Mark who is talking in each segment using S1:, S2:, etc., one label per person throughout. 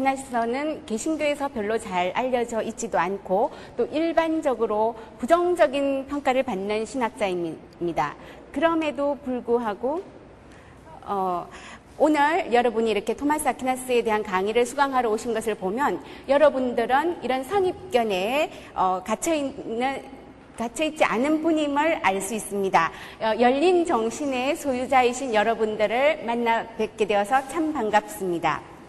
S1: 아퀴나스는 개신교에서 별로 잘 알려져 있지도 않고 또 일반적으로 부정적인 평가를 받는 신학자입니다. 그럼에도 불구하고 어, 오늘 여러분이 이렇게 토마스 아퀴나스에 대한 강의를 수강하러 오신 것을 보면 여러분들은 이런 선입견에 어, 갇혀 있는 갇혀 있지 않은 분임을 알 수 있습니다. 어, 열린 정신의 소유자이신 여러분들을 만나 뵙게 되어서 참 반갑습니다.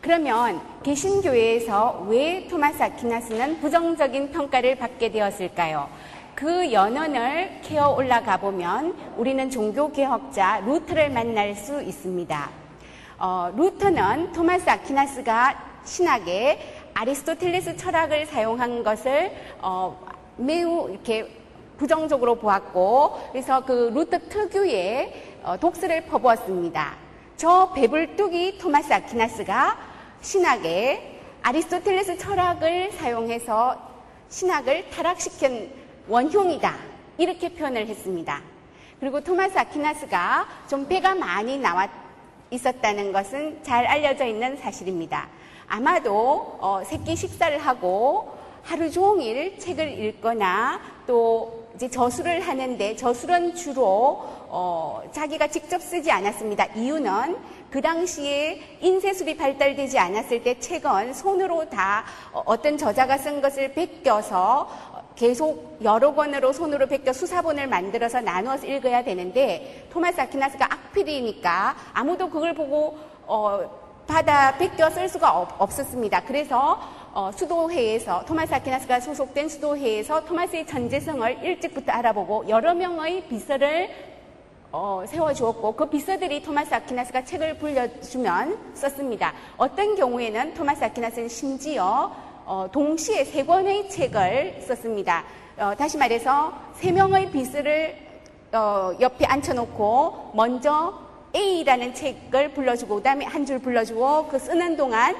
S1: 그러면 개신교회에서 왜 토마스 아퀴나스는 부정적인 평가를 받게 되었을까요? 그 연원을 캐어 올라가 보면 우리는 종교개혁자 루터를 만날 수 있습니다. 어, 루터는 토마스 아퀴나스가 신학에 아리스토텔레스 철학을 사용한 것을 어, 매우 이렇게 부정적으로 보았고 그래서 그 루터 특유의 어, 독설을 퍼부었습니다. 저 배불뚝이 토마스 아퀴나스가 신학에 아리스토텔레스 철학을 사용해서 신학을 타락시킨 원흉이다. 이렇게 표현을 했습니다. 그리고 토마스 아퀴나스가 좀 배가 많이 나와 있었다는 것은 잘 알려져 있는 사실입니다. 아마도 어, 새끼 식사를 하고 하루 종일 책을 읽거나 또 이제 저술을 하는데 저술은 주로 어, 자기가 직접 쓰지 않았습니다. 이유는 그 당시에 인쇄술이 발달되지 않았을 때 책은 손으로 다 어떤 저자가 쓴 것을 베껴서 계속 여러 권으로 손으로 베껴 수사본을 만들어서 나누어서 읽어야 되는데 토마스 아퀴나스가 악필이니까 아무도 그걸 보고 어, 받아 베껴 쓸 수가 없, 었습니다 그래서 어, 수도회에서 토마스 아퀴나스가 소속된 수도회에서 토마스의 전재성을 일찍부터 알아보고 여러 명의 비서를 어, 세워주었고 그 비서들이 토마스 아퀴나스가 책을 불려주면 썼습니다. 어떤 경우에는 토마스 아퀴나스는 심지어 어, 동시에 세 권의 책을 썼습니다. 어, 다시 말해서 세 명의 비서를 어, 옆에 앉혀놓고 먼저 A라는 책을 불러주고 그다음에 한 줄 불러주고 그 쓰는 동안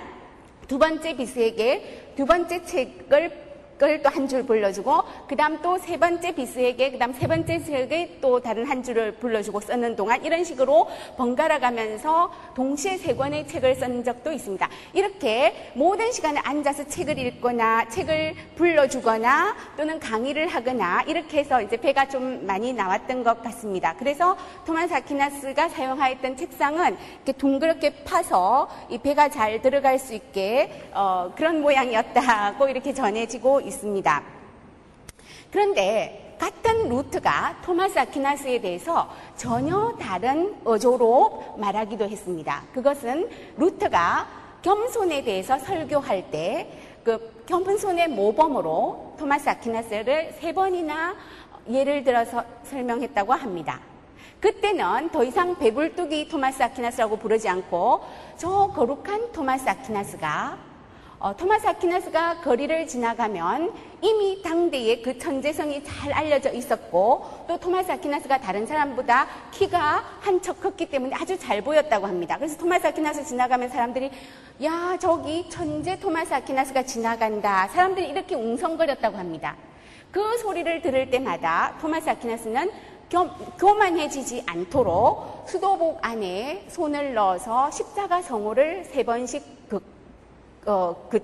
S1: 두 번째 비스에게 두 번째 책을 또 한 줄 불러주고 그 다음 또 세 번째 비스에게 그 다음 세 번째 책에 또 다른 한 줄을 불러주고 쓰는 동안 이런 식으로 번갈아 가면서 동시에 세 권의 책을 쓴 적도 있습니다. 이렇게 모든 시간에 앉아서 책을 읽거나 책을 불러주거나 또는 강의를 하거나 이렇게 해서 이제 배가 좀 많이 나왔던 것 같습니다. 그래서 토마스 아퀴나스가 사용하였던 책상은 이렇게 둥그렇게 파서 이 배가 잘 들어갈 수 있게 어, 그런 모양이었다고 이렇게 전해지고 있습니다. 그런데 같은 루트가 토마스 아퀴나스에 대해서 전혀 다른 어조로 말하기도 했습니다. 그것은 루트가 겸손에 대해서 설교할 때 그 겸손의 모범으로 토마스 아퀴나스를 세 번이나 예를 들어서 설명했다고 합니다. 그때는 더 이상 배불뚝이 토마스 아퀴나스라고 부르지 않고 저 거룩한 토마스 아퀴나스가 어, 토마스 아퀴나스가 거리를 지나가면 이미 당대에 그 천재성이 잘 알려져 있었고 또 토마스 아퀴나스가 다른 사람보다 키가 한 척 컸기 때문에 아주 잘 보였다고 합니다. 그래서 토마스 아퀴나스 지나가면 사람들이 야 저기 천재 토마스 아퀴나스가 지나간다. 사람들이 이렇게 웅성거렸다고 합니다. 그 소리를 들을 때마다 토마스 아퀴나스는 교만해지지 않도록 수도복 안에 손을 넣어서 십자가 성호를 세 번씩 그 어, 그,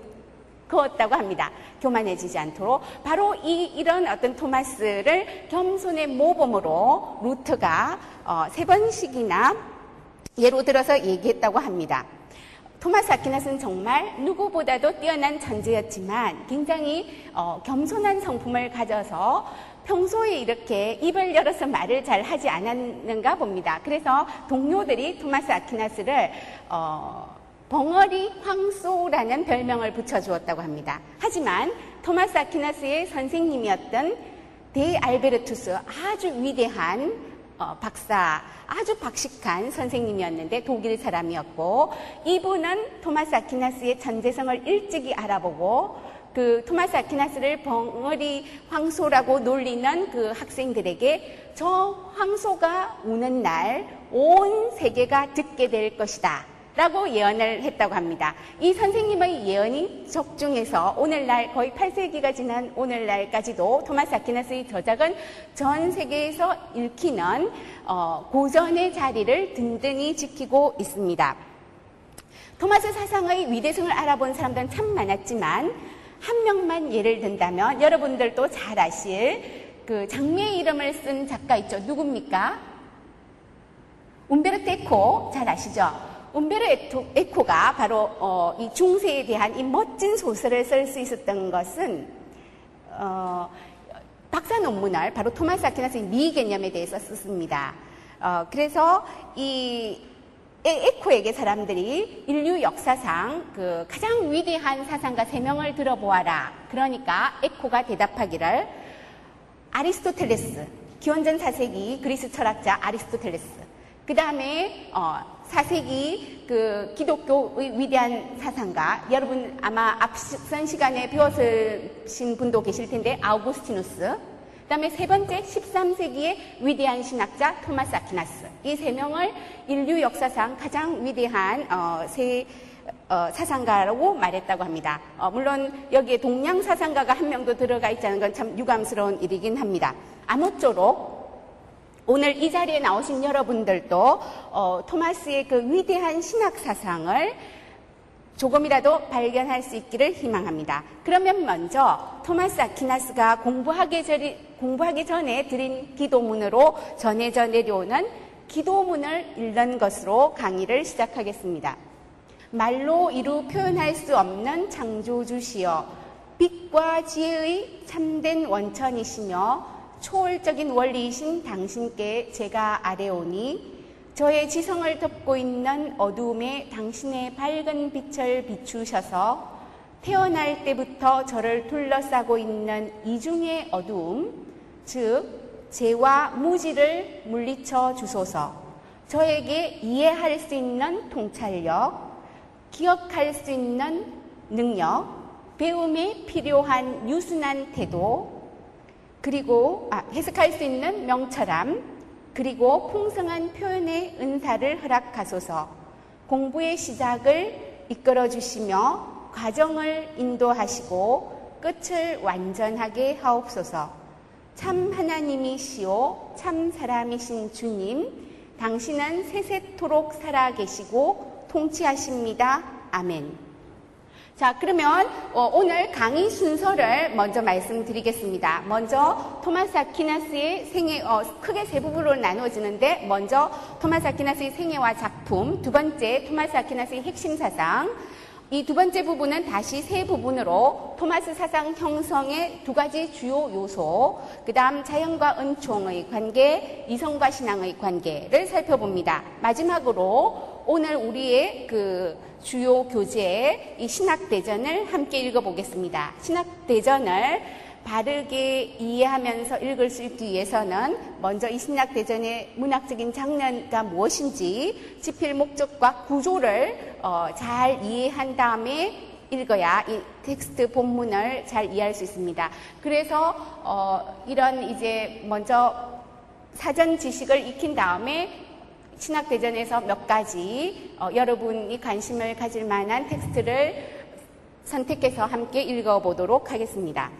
S1: 그었다고 합니다. 교만해지지 않도록. 바로 이, 이런 어떤 토마스를 겸손의 모범으로 루트가 어, 세 번씩이나 예로 들어서 얘기했다고 합니다. 토마스 아퀴나스는 정말 누구보다도 뛰어난 천재였지만 굉장히 어, 겸손한 성품을 가져서 평소에 이렇게 입을 열어서 말을 잘 하지 않았는가 봅니다. 그래서 동료들이 토마스 아퀴나스를 어, 벙어리 황소라는 별명을 붙여주었다고 합니다. 하지만 토마스 아퀴나스의 선생님이었던 데 알베르투스 아주 위대한 어, 박사, 아주 박식한 선생님이었는데 독일 사람이었고 이분은 토마스 아퀴나스의 전재성을 일찍이 알아보고 그 토마스 아퀴나스를 벙어리 황소라고 놀리는 그 학생들에게 저 황소가 우는 날 온 세계가 듣게 될 것이다. 라고 예언을 했다고 합니다. 이 선생님의 예언이 적중해서 오늘날 거의 8세기가 지난 오늘날까지도 토마스 아퀴나스의 저작은 전 세계에서 읽히는 어, 고전의 자리를 든든히 지키고 있습니다. 토마스 사상의 위대성을 알아본 사람들은 참 많았지만 한 명만 예를 든다면 여러분들도 잘 아실 그 장미의 이름을 쓴 작가 있죠. 누굽니까? 움베르토 에코 잘 아시죠? 움베르토 에코가 바로 어, 이 중세에 대한 이 멋진 소설을 쓸 수 있었던 것은 어, 박사 논문을 바로 토마스 아퀴나스의 미 개념에 대해서 썼습니다. 어, 그래서 이 에코에게 사람들이 인류 역사상 그 가장 위대한 사상가 세 명을 들어보아라. 그러니까 에코가 대답하기를 아리스토텔레스, 기원전 4세기 그리스 철학자 아리스토텔레스. 그 다음에 어, 4세기 그 기독교의 위대한 사상가 여러분 아마 앞선 시간에 배웠으신 분도 계실 텐데 아우구스티누스 그 다음에 세 번째 13세기의 위대한 신학자 토마스 아키나스 이 세 명을 인류 역사상 가장 위대한 어, 세 어, 사상가라고 말했다고 합니다. 어, 물론 여기에 동양 사상가가 한 명도 들어가 있다는 건 참 유감스러운 일이긴 합니다. 아무쪼록 오늘 이 자리에 나오신 여러분들도 어, 토마스의 그 위대한 신학 사상을 조금이라도 발견할 수 있기를 희망합니다. 그러면 먼저 토마스 아키나스가 공부하기, 전에, 공부하기 전에 드린 기도문으로 전해져 내려오는 기도문을 읽는 것으로 강의를 시작하겠습니다. 말로 이루 표현할 수 없는 창조주시여 빛과 지혜의 참된 원천이시며 초월적인 원리이신 당신께 제가 아뢰오니 저의 지성을 덮고 있는 어두움에 당신의 밝은 빛을 비추셔서 태어날 때부터 저를 둘러싸고 있는 이중의 어두움, 즉, 죄와 무지를 물리쳐 주소서. 저에게 이해할 수 있는 통찰력, 기억할 수 있는 능력, 배움에 필요한 유순한 태도, 그리고 아, 해석할 수 있는 명철함, 그리고 풍성한 표현의 은사를 허락하소서. 공부의 시작을 이끌어 주시며 과정을 인도하시고 끝을 완전하게 하옵소서. 참 하나님이시오, 참 사람이신 주님, 당신은 세세토록 살아 계시고 통치하십니다. 아멘. 자, 그러면 어, 오늘 강의 순서를 먼저 말씀드리겠습니다. 먼저 토마스 아퀴나스의 생애, 어, 크게 세 부분으로 나누어지는데 먼저 토마스 아퀴나스의 생애와 작품, 두 번째 토마스 아퀴나스의 핵심 사상, 이 두 번째 부분은 다시 세 부분으로 토마스 사상 형성의 두 가지 주요 요소, 그 다음 자연과 은총의 관계, 이성과 신앙의 관계를 살펴봅니다. 마지막으로 오늘 우리의 그 주요 교재 이 신학대전을 함께 읽어보겠습니다. 신학대전을 바르게 이해하면서 읽을 수 있기 위해서는 먼저 이 신학대전의 문학적인 장르가 무엇인지 집필 목적과 구조를 어, 잘 이해한 다음에 읽어야 이 텍스트 본문을 잘 이해할 수 있습니다. 그래서 어, 이런 이제 먼저 사전 지식을 익힌 다음에 신학 대전에서 몇 가지 어, 여러분이 관심을 가질 만한 텍스트를 선택해서 함께 읽어보도록 하겠습니다.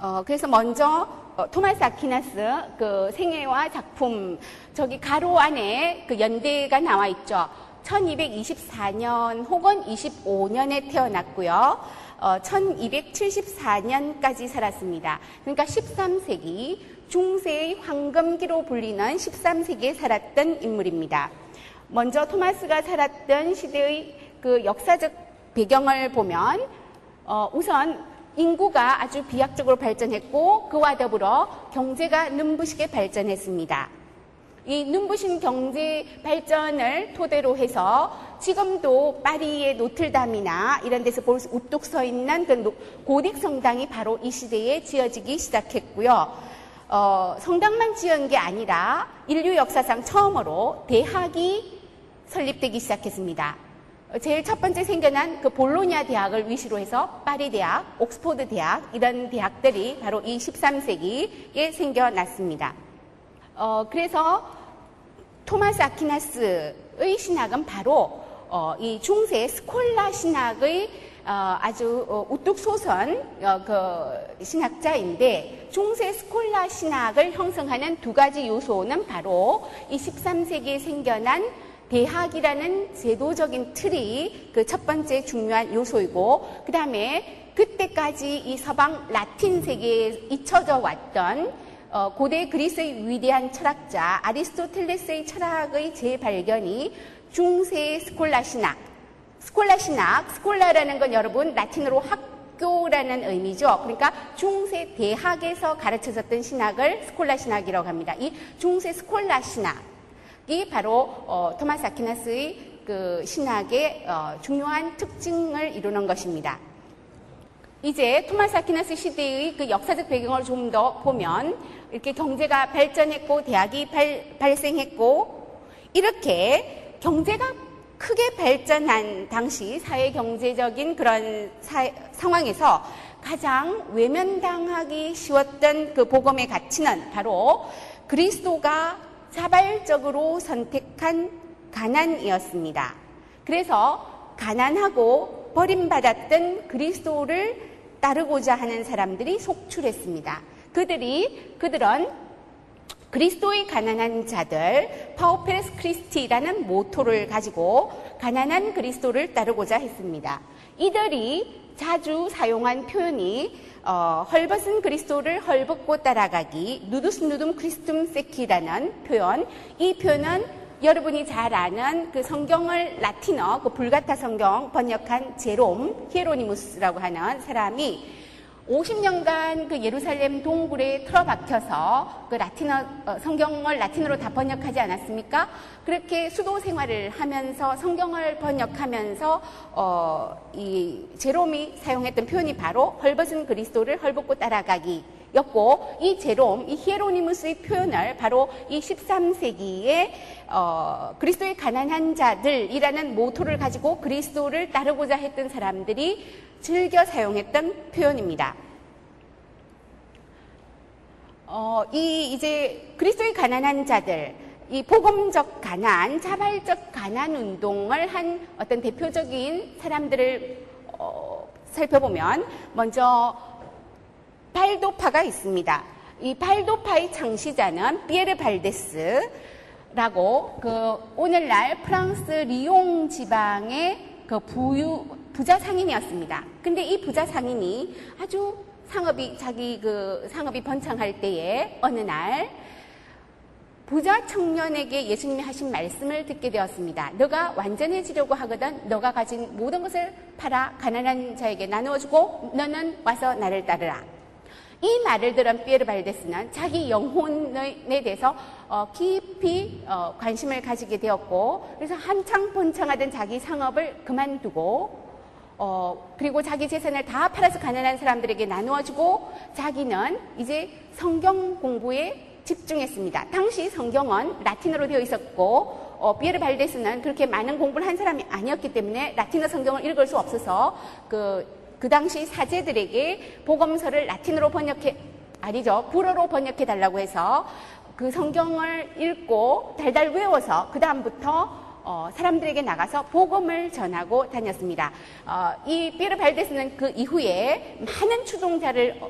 S1: 어, 그래서 먼저 어, 토마스 아퀴나스 그 생애와 작품 저기 가로 안에 그 연대가 나와 있죠. 1224년 혹은 25년에 태어났고요. 어, 1274년까지 살았습니다. 그러니까 13세기 중세의 황금기로 불리는 13세기에 살았던 인물입니다. 먼저 토마스가 살았던 시대의 그 역사적 배경을 보면 어, 우선 인구가 아주 비약적으로 발전했고 그와 더불어 경제가 눈부시게 발전했습니다. 이 눈부신 경제 발전을 토대로 해서 지금도 파리의 노틀담이나 이런 데서 볼 수 우뚝 서 있는 그 고딕 성당이 바로 이 시대에 지어지기 시작했고요. 어, 성당만 지은 게 아니라 인류 역사상 처음으로 대학이 설립되기 시작했습니다. 제일 첫 번째 생겨난 그 볼로냐 대학을 위시로 해서 파리 대학, 옥스포드 대학 이런 대학들이 바로 이 13세기에 생겨났습니다. 어, 그래서 토마스 아퀴나스의 신학은 바로 어, 이 중세 스콜라 신학의 어, 아주 어, 우뚝 솟은 어, 그 신학자인데 중세 스콜라 신학을 형성하는 두 가지 요소는 바로 이 13세기에 생겨난 대학이라는 제도적인 틀이 그 첫 번째 중요한 요소이고 그 다음에 그때까지 이 서방 라틴 세계에 잊혀져 왔던 어, 고대 그리스의 위대한 철학자 아리스토텔레스의 철학의 재발견이 중세 스콜라 신학, 스콜라 신학, 스콜라라는 건 여러분 라틴어로 학교라는 의미죠. 그러니까 중세 대학에서 가르쳐졌던 신학을 스콜라 신학이라고 합니다. 이 중세 스콜라 신학이 바로 어, 토마스 아퀴나스의 그 신학의 어, 중요한 특징을 이루는 것입니다. 이제 토마스 아퀴나스 시대의 그 역사적 배경을 좀 더 보면 이렇게 경제가 발전했고 대학이 발, 발생했고 이렇게 경제가 크게 발전한 당시 사회 경제적인 그런 사, 상황에서 가장 외면당하기 쉬웠던 그 복음의 가치는 바로 그리스도가 자발적으로 선택한 가난이었습니다. 그래서 가난하고 버림받았던 그리스도를 따르고자 하는 사람들이 속출했습니다. 그들이 그들은 그리스도의 가난한 자들 파우페레스 크리스티라는 모토를 가지고 가난한 그리스도를 따르고자 했습니다. 이들이 자주 사용한 표현이 어, 헐벗은 그리스도를 헐벗고 따라가기 누두스 누둠 크리스툼 세키라는 표현 이 표현은 여러분이 잘 아는 그 성경을 라틴어 그 불가타 성경 번역한 제롬 히에로니무스라고 하는 사람이 50년간 그 예루살렘 동굴에 틀어박혀서 그 라틴어 어, 성경을 라틴어로 다 번역하지 않았습니까? 그렇게 수도 생활을 하면서 성경을 번역하면서 어, 이 제롬이 사용했던 표현이 바로 헐벗은 그리스도를 헐벗고 따라가기. 였고 이 제롬, 이 히에로니무스의 표현을 바로 이 13세기에 어, 그리스도의 가난한 자들이라는 모토를 가지고 그리스도를 따르고자 했던 사람들이 즐겨 사용했던 표현입니다. 어, 이 이제 그리스도의 가난한 자들, 이 복음적 가난, 자발적 가난 운동을 한 어떤 대표적인 사람들을 어, 살펴보면 먼저 발도파가 있습니다. 이 발도파의 창시자는 피에르 발데스라고 그 오늘날 프랑스 리옹 지방의 그 부유 부자 상인이었습니다. 근데 이 부자 상인이 아주 상업이 자기 그 상업이 번창할 때에 어느 날 부자 청년에게 예수님이 하신 말씀을 듣게 되었습니다. 너가 완전해지려고 하거든 너가 가진 모든 것을 팔아 가난한 자에게 나누어주고 너는 와서 나를 따르라. 이 말을 들은 피에르 발데스는 자기 영혼에 대해서 어, 깊이 어, 관심을 가지게 되었고 그래서 한창 번창하던 자기 상업을 그만두고 어, 그리고 자기 재산을 다 팔아서 가난한 사람들에게 나누어주고 자기는 이제 성경 공부에 집중했습니다. 당시 성경은 라틴어로 되어 있었고 어, 비에르 발데스는 그렇게 많은 공부를 한 사람이 아니었기 때문에 라틴어 성경을 읽을 수 없어서 그, 그 당시 사제들에게 복음서를 라틴어로 번역해 아니죠 불어로 번역해 달라고 해서 그 성경을 읽고 달달 외워서 그 다음부터 어, 사람들에게 나가서 복음을 전하고 다녔습니다. 어, 이 피에르 발데스는 그 이후에 많은 추종자를 어,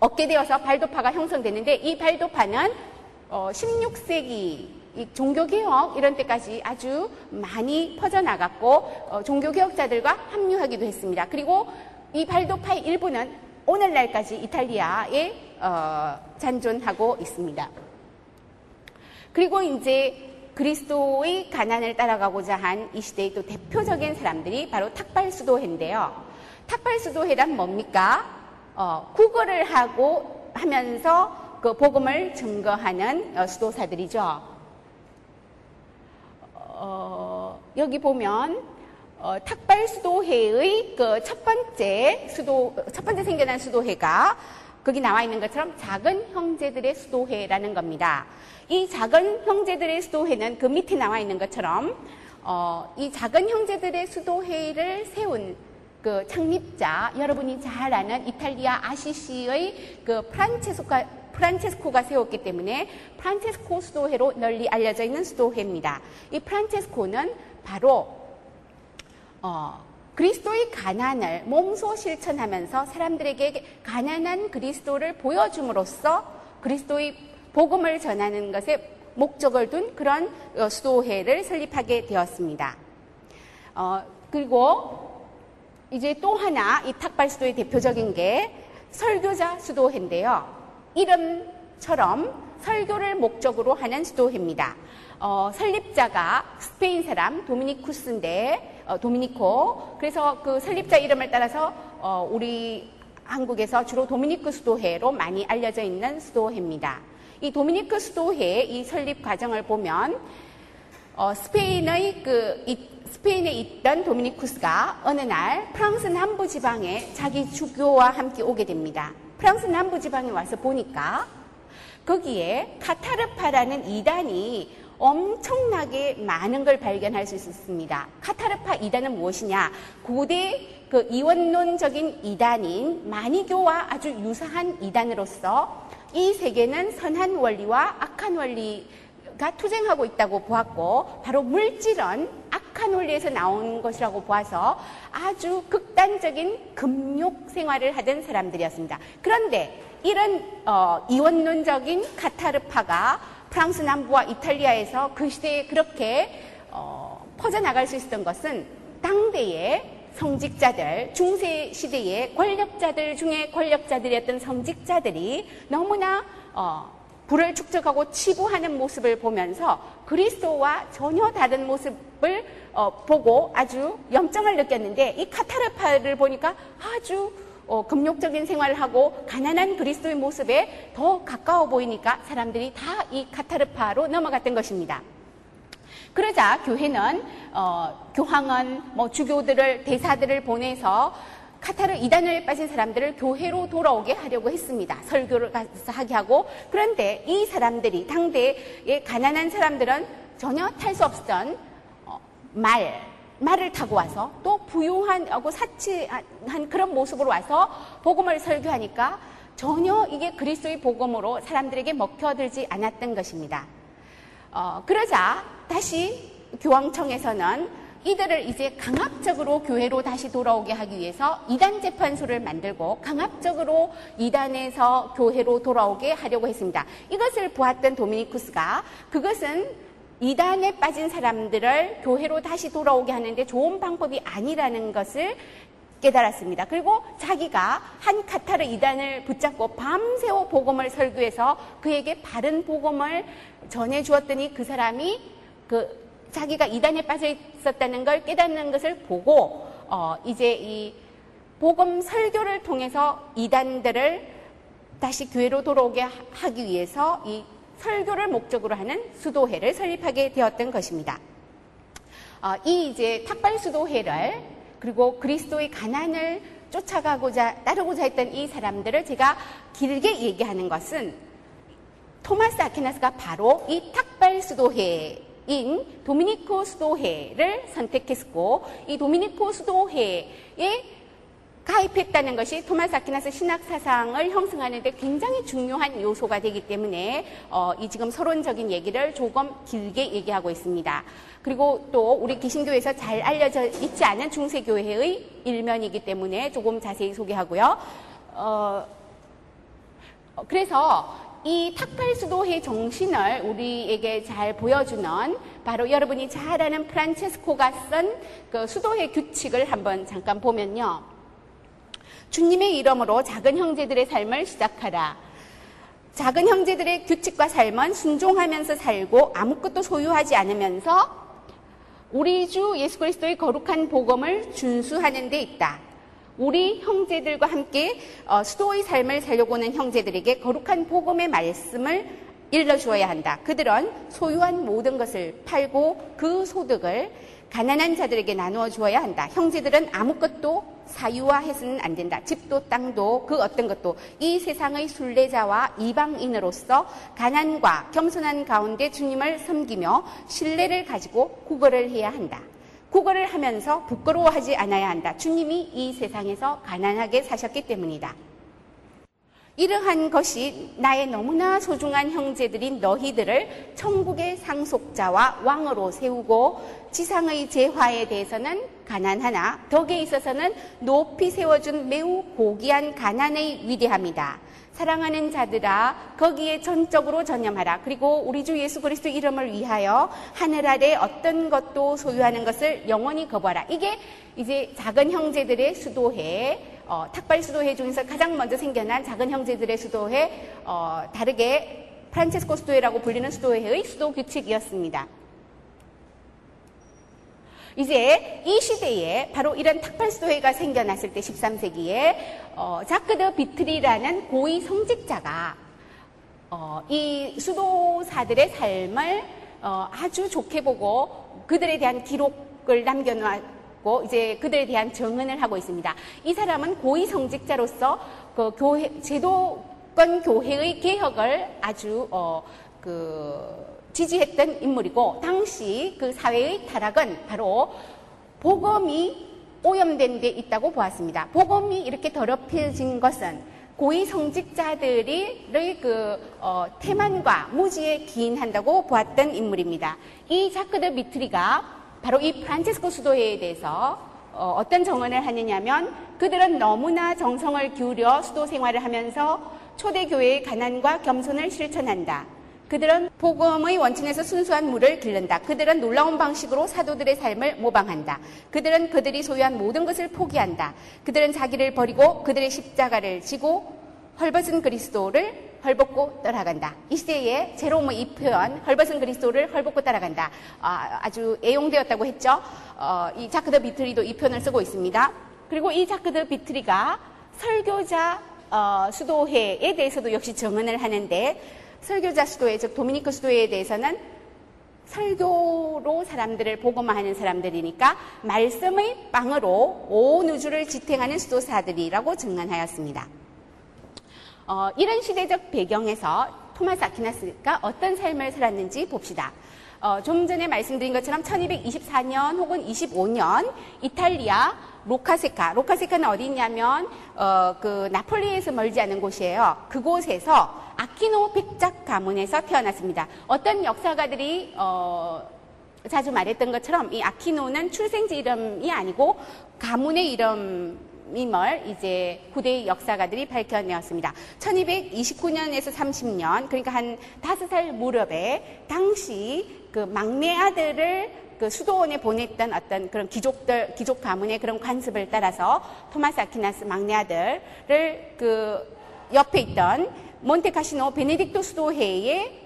S1: 얻게 되어서 발도파가 형성됐는데 이 발도파는 16세기 어, 종교개혁 이런 때까지 아주 많이 퍼져나갔고 어, 종교개혁자들과 합류하기도 했습니다. 그리고 이 발도파의 일부는 오늘날까지 이탈리아에 어, 잔존하고 있습니다. 그리고 이제 그리스도의 가난을 따라가고자 한 이 시대의 또 대표적인 사람들이 바로 탁발 수도회인데요. 탁발 수도회란 뭡니까? 어, 국어를 하고 하면서 그 복음을 증거하는 어, 수도사들이죠. 어, 여기 보면 어, 탁발 수도회의 그 첫 번째 수도 첫 번째 생겨난 수도회가 거기 나와 있는 것처럼 작은 형제들의 수도회라는 겁니다. 이 작은 형제들의 수도회는 그 밑에 나와 있는 것처럼 어, 이 작은 형제들의 수도회를 세운 그 창립자 여러분이 잘 아는 이탈리아 아시시의 그 프란체스코가 프란체스코가 세웠기 때문에 프란체스코 수도회로 널리 알려져 있는 수도회입니다. 이 프란체스코는 바로 어, 그리스도의 가난을 몸소 실천하면서 사람들에게 가난한 그리스도를 보여줌으로써 그리스도의 복음을 전하는 것에 목적을 둔 그런 어, 수도회를 설립하게 되었습니다. 어, 그리고 이제 또 하나 이 탁발 수도의 대표적인 게 설교자 수도회인데요. 이름처럼 설교를 목적으로 하는 수도회입니다. 어, 설립자가 스페인 사람 도미니쿠스인데 어, 도미니코 그래서 그 설립자 이름을 따라서 어, 우리 한국에서 주로 도미니크 수도회로 많이 알려져 있는 수도회입니다. 이 도미니크 수도회 이 설립 과정을 보면 어, 스페인의 그 이, 스페인에 있던 도미니쿠스가 어느 날 프랑스 남부 지방에 자기 주교와 함께 오게 됩니다. 프랑스 남부 지방에 와서 보니까 거기에 카타르파라는 이단이 엄청나게 많은 걸 발견할 수 있습니다. 카타르파 이단은 무엇이냐? 고대 그 이원론적인 이단인 마니교와 아주 유사한 이단으로서 이 세계는 선한 원리와 악한 원리가 투쟁하고 있다고 보았고 바로 물질은 악한 원리에서 나온 것이라고 보아서 아주 극단적인 금욕 생활을 하던 사람들이었습니다. 그런데 이런 어, 이원론적인 카타르파가 프랑스 남부와 이탈리아에서 그 시대에 그렇게 어, 퍼져나갈 수 있었던 것은 당대의 성직자들, 중세 시대의 권력자들 중에 권력자들이었던 성직자들이 너무나 어, 불을 축적하고 치부하는 모습을 보면서 그리스도와 전혀 다른 모습을 어, 보고 아주 염증을 느꼈는데 이 카타르파를 보니까 아주 어, 금욕적인 생활을 하고 가난한 그리스도의 모습에 더 가까워 보이니까 사람들이 다 이 카타르파로 넘어갔던 것입니다. 그러자 교회는 어, 교황은 뭐 주교들을 대사들을 보내서 카타르 이단을 빠진 사람들을 교회로 돌아오게 하려고 했습니다. 설교를 하게 하고 그런데 이 사람들이 당대의 가난한 사람들은 전혀 탈 수 없었던 어, 말 말을 타고 와서 또 부유하고 사치한 그런 모습으로 와서 복음을 설교하니까 전혀 이게 그리스도의 복음으로 사람들에게 먹혀들지 않았던 것입니다. 어, 그러자 다시 교황청에서는 이들을 이제 강압적으로 교회로 다시 돌아오게 하기 위해서 이단 재판소를 만들고 강압적으로 이단에서 교회로 돌아오게 하려고 했습니다. 이것을 보았던 도미니쿠스가 그것은 이단에 빠진 사람들을 교회로 다시 돌아오게 하는데 좋은 방법이 아니라는 것을 깨달았습니다. 그리고 자기가 한 카타르 이단을 붙잡고 밤새워 복음을 설교해서 그에게 바른 복음을 전해 주었더니 그 사람이 그 자기가 이단에 빠져 있었다는 걸 깨닫는 것을 보고 어 이제 이 복음 설교를 통해서 이단들을 다시 교회로 돌아오게 하기 위해서 이 설교를 목적으로 하는 수도회를 설립하게 되었던 것입니다. 어, 이 이제 탁발 수도회를 그리고 그리스도의 가난을 쫓아가고자 따르고자 했던 이 사람들을 제가 길게 얘기하는 것은 토마스 아퀴나스가 바로 이 탁발 수도회인 도미니코 수도회를 선택했고 이 도미니코 수도회의 가입했다는 것이 토마스 아퀴나스 신학 사상을 형성하는 데 굉장히 중요한 요소가 되기 때문에 어, 이 지금 서론적인 얘기를 조금 길게 얘기하고 있습니다. 그리고 또 우리 기신교에서 잘 알려져 있지 않은 중세교회의 일면이기 때문에 조금 자세히 소개하고요. 어, 그래서 이 탁발수도회 정신을 우리에게 잘 보여주는 바로 여러분이 잘 아는 프란체스코가 쓴 그 수도회 규칙을 한번 잠깐 보면요. 주님의 이름으로 작은 형제들의 삶을 시작하라. 작은 형제들의 규칙과 삶은 순종하면서 살고 아무것도 소유하지 않으면서 우리 주 예수 그리스도의 거룩한 복음을 준수하는 데 있다. 우리 형제들과 함께 어, 수도의 삶을 살려고 하는 형제들에게 거룩한 복음의 말씀을 일러주어야 한다. 그들은 소유한 모든 것을 팔고 그 소득을 가난한 자들에게 나누어 주어야 한다. 형제들은 아무것도 사유화해서는 안 된다. 집도 땅도 그 어떤 것도 이 세상의 순례자와 이방인으로서 가난과 겸손한 가운데 주님을 섬기며 신뢰를 가지고 구걸을 해야 한다. 구걸을 하면서 부끄러워하지 않아야 한다. 주님이 이 세상에서 가난하게 사셨기 때문이다. 이러한 것이 나의 너무나 소중한 형제들인 너희들을 천국의 상속자와 왕으로 세우고 지상의 재화에 대해서는 가난하나 덕에 있어서는 높이 세워준 매우 고귀한 가난의 위대함이다. 사랑하는 자들아 거기에 전적으로 전념하라. 그리고 우리 주 예수 그리스도 이름을 위하여 하늘 아래 어떤 것도 소유하는 것을 영원히 거부하라. 이게 이제 작은 형제들의 수도회 어, 탁발 수도회 중에서 가장 먼저 생겨난 작은 형제들의 수도회 어, 다르게 프란체스코 수도회라고 불리는 수도회의 수도 규칙이었습니다. 이제 이 시대에 바로 이런 탁발수도회가 생겨났을 때 13세기에 어, 자크드 비트리라는 고위 성직자가 어, 이 수도사들의 삶을 어, 아주 좋게 보고 그들에 대한 기록을 남겨놓고 이제 그들에 대한 정언을 하고 있습니다. 이 사람은 고위 성직자로서 그 교회 제도권 교회의 개혁을 아주 어, 그 지지했던 인물이고 당시 그 사회의 타락은 바로 복음이 오염된 데 있다고 보았습니다. 복음이 이렇게 더럽혀진 것은 고위 성직자들의 그 어, 태만과 무지에 기인한다고 보았던 인물입니다. 이 자크드 미트리가 바로 이 프란체스코 수도회에 대해서 어, 떤 정언을 하느냐면 그들은 너무나 정성을 기울여 수도 생활을 하면서 초대교회의 가난과 겸손을 실천한다. 그들은 복음의 원천에서 순수한 물을 길른다. 그들은 놀라운 방식으로 사도들의 삶을 모방한다. 그들은 그들이 소유한 모든 것을 포기한다. 그들은 자기를 버리고 그들의 십자가를 지고 헐벗은 그리스도를 헐벗고 따라간다. 이 시대에 제롬의 이 표현, 헐벗은 그리스도를 헐벗고 따라간다. 아, 주 애용되었다고 했죠. 어, 이 자크드 비트리도 이 표현을 쓰고 있습니다. 그리고 이 자크드 비트리가 설교자 어, 수도회에 대해서도 역시 정언을 하는데 설교자 수도회, 즉 도미니크 수도회에 대해서는 설교로 사람들을 복음화하는 사람들이니까 말씀의 빵으로 온 우주를 지탱하는 수도사들이라고 증언하였습니다. 어, 이런 시대적 배경에서 토마스 아키나스가 어떤 삶을 살았는지 봅시다. 어, 좀 전에 말씀드린 것처럼 1224년 혹은 25년 이탈리아 로카세카. 로카세카는 어디 있냐면 어, 그 나폴리에서 멀지 않은 곳이에요. 그곳에서 아키노 백작 가문에서 태어났습니다. 어떤 역사가들이 어, 자주 말했던 것처럼 이 아키노는 출생지 이름이 아니고 가문의 이름 임을 이제 후대 역사가들이 밝혀내었습니다. 1229년에서 30년, 그러니까 한 다섯 살 무렵에 당시 그 막내 아들을 그 수도원에 보냈던 어떤 그런 귀족들, 귀족 가문의 그런 관습을 따라서 토마스 아키나스 막내 아들을 그 옆에 있던 몬테카시노 베네딕토 수도회에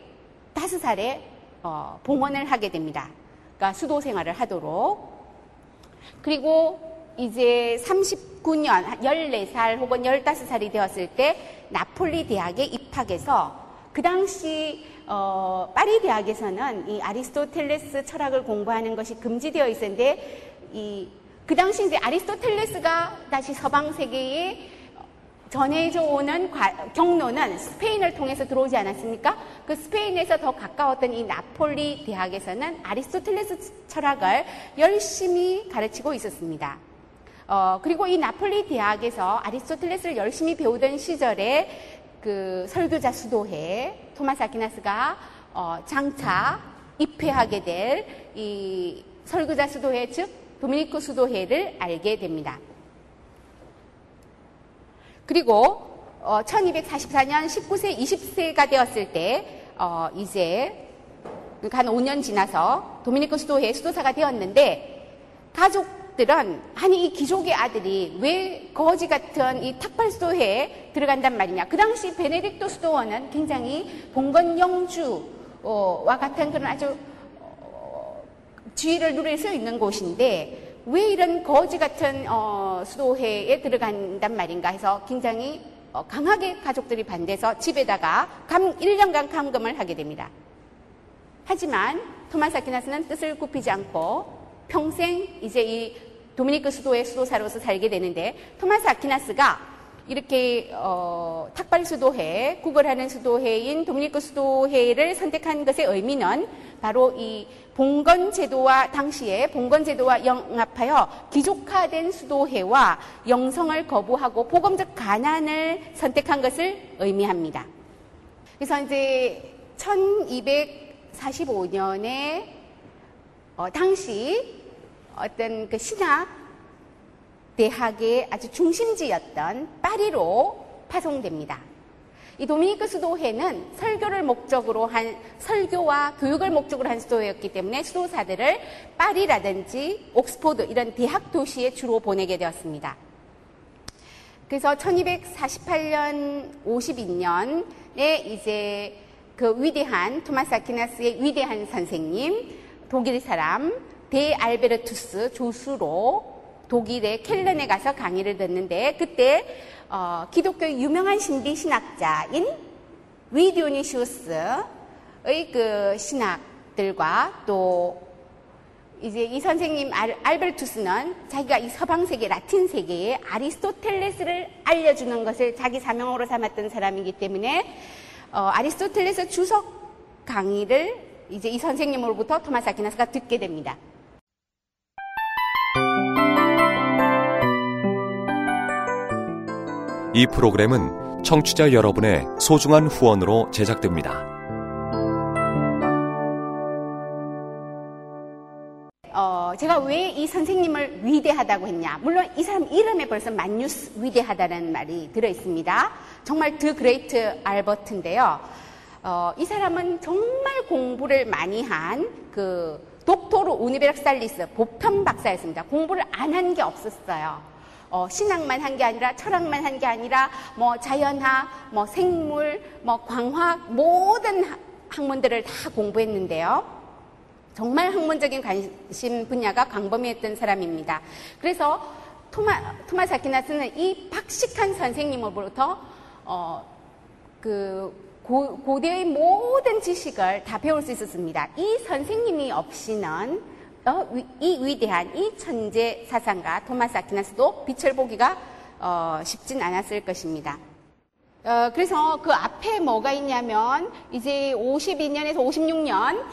S1: 다섯 살에 어, 봉헌을 하게 됩니다. 그러니까 수도 생활을 하도록. 그리고 이제 39년, 14살 혹은 15살이 되었을 때 나폴리 대학에 입학해서 그 당시 어, 파리 대학에서는 이 아리스토텔레스 철학을 공부하는 것이 금지되어 있었는데 이, 그 당시 이제 아리스토텔레스가 다시 서방 세계에 전해져 오는 경로는 스페인을 통해서 들어오지 않았습니까? 그 스페인에서 더 가까웠던 이 나폴리 대학에서는 아리스토텔레스 철학을 열심히 가르치고 있었습니다. 어, 그리고 이 나폴리 대학에서 아리스토텔레스를 열심히 배우던 시절에 그 설교자 수도회 토마스 아키나스가 어, 장차 입회하게 될 이 설교자 수도회 즉 도미니크 수도회를 알게 됩니다. 그리고 어, 1244년 19세, 20세가 되었을 때 어, 이제 한 5년 지나서 도미니크 수도회 수도사가 되었는데 가족 들은 아니 이 귀족의 아들이 왜 거지 같은 이 탁발수도회에 들어간단 말이냐. 그 당시 베네딕토 수도원은 굉장히 봉건 영주와 같은 그런 아주 어, 지위를 누릴 수 있는 곳인데 왜 이런 거지 같은 어, 수도회에 들어간단 말인가 해서 굉장히 어, 강하게 가족들이 반대해서 집에다가 감, 1년간 감금을 하게 됩니다. 하지만 토마스 아키나스는 뜻을 굽히지 않고 평생 이제 이 도미니크 수도의 수도사로서 살게 되는데 토마스 아키나스가 이렇게 어, 탁발 수도회, 구걸하는 수도회인 도미니크 수도회를 선택한 것의 의미는 바로 이 봉건 제도와 당시에 봉건 제도와 영합하여 기족화된 수도회와 영성을 거부하고 복음적 가난을 선택한 것을 의미합니다. 그래서 이제 1245년에 어, 당시 어떤 그 신학 대학의 아주 중심지였던 파리로 파송됩니다. 이 도미니크 수도회는 설교를 목적으로 한 설교와 교육을 목적으로 한 수도회였기 때문에 수도사들을 파리라든지 옥스포드 이런 대학 도시에 주로 보내게 되었습니다. 그래서 1248년 52년에 이제 그 위대한 토마스 아퀴나스의 위대한 선생님 독일 사람 데 알베르투스 조수로 독일의 켈른에 가서 강의를 듣는데 그때 어, 기독교의 유명한 신비 신학자인 위디오니시우스의 그 신학들과 또 이제 이 선생님 알, 베르투스는 자기가 이 서방 세계 라틴 세계에 아리스토텔레스를 알려주는 것을 자기 사명으로 삼았던 사람이기 때문에 어, 아리스토텔레스 주석 강의를 이제 이 선생님으로부터 토마스 아퀴나스가 듣게 됩니다.
S2: 이 프로그램은 청취자 여러분의 소중한 후원으로 제작됩니다.
S1: 어, 제가 왜 이 선생님을 위대하다고 했냐? 물론 이 사람 이름에 벌써 만뉴스 위대하다는 말이 들어 있습니다. 정말 the Great Albert인데요. 어, 이 사람은 정말 공부를 많이 한 그 Doctor Universalis 보편 박사였습니다. 공부를 안 한 게 없었어요. 어, 신학만 한 게 아니라 철학만 한 게 아니라 뭐 자연학, 뭐 생물, 뭐 광학 모든 학문들을 다 공부했는데요. 정말 학문적인 관심 분야가 광범위했던 사람입니다. 그래서 토마, 토마스 아퀴나스는 이 박식한 선생님으로부터 어, 그 고, 고대의 모든 지식을 다 배울 수 있었습니다. 이 선생님이 없이는 어, 이 위대한 이 천재 사상가 토마스 아퀴나스도 빛을 보기가 어, 쉽진 않았을 것입니다. 어, 그래서 그 앞에 뭐가 있냐면 이제 52년에서 56년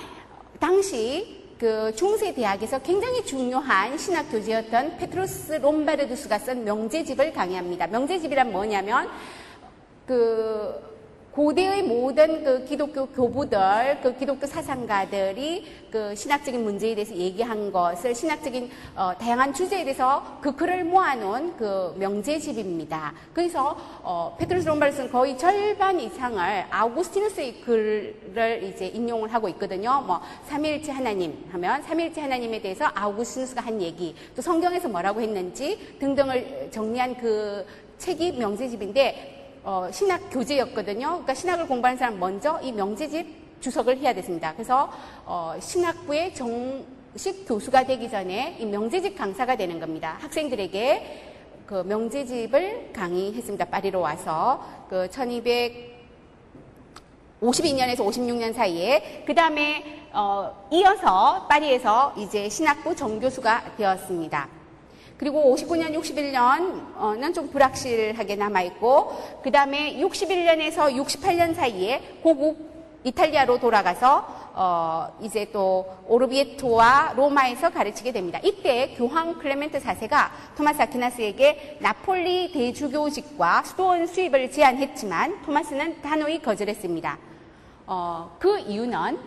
S1: 당시 그 중세 대학에서 굉장히 중요한 신학 교재였던 페트루스 롬바르두스가 쓴 명제집을 강의합니다. 명제집이란 뭐냐면 그 고대의 모든 그 기독교 교부들, 그 기독교 사상가들이 그 신학적인 문제에 대해서 얘기한 것을 신학적인 어, 다양한 주제에 대해서 그 글을 모아놓은 그 명제집입니다. 그래서 어, 페트루스 롬바르두스는 거의 절반 이상을 아우구스티누스의 글을 이제 인용을 하고 있거든요. 뭐 삼위일체 하나님 하면 삼위일체 하나님에 대해서 아우구스티누스가 한 얘기, 또 성경에서 뭐라고 했는지 등등을 정리한 그 책이 명제집인데 어, 신학 교재였거든요. 그러니까 신학을 공부하는 사람 먼저 이 명제집 주석을 해야 됐습니다. 그래서 어, 신학부의 정식 교수가 되기 전에 이 명제집 강사가 되는 겁니다. 학생들에게 그 명제집을 강의했습니다. 파리로 와서 그 1252년에서 56년 사이에 그 다음에 어, 이어서 파리에서 이제 신학부 정교수가 되었습니다. 그리고 59년, 61년은 좀 불확실하게 남아있고, 그 다음에 61년에서 68년 사이에 고국 이탈리아로 돌아가서 어, 이제 또 오르비에토와 로마에서 가르치게 됩니다. 이때 교황 클레멘트 4세가 토마스 아퀴나스에게 나폴리 대주교직과 수도원 수입을 제안했지만 토마스는 단호히 거절했습니다. 어, 그 이유는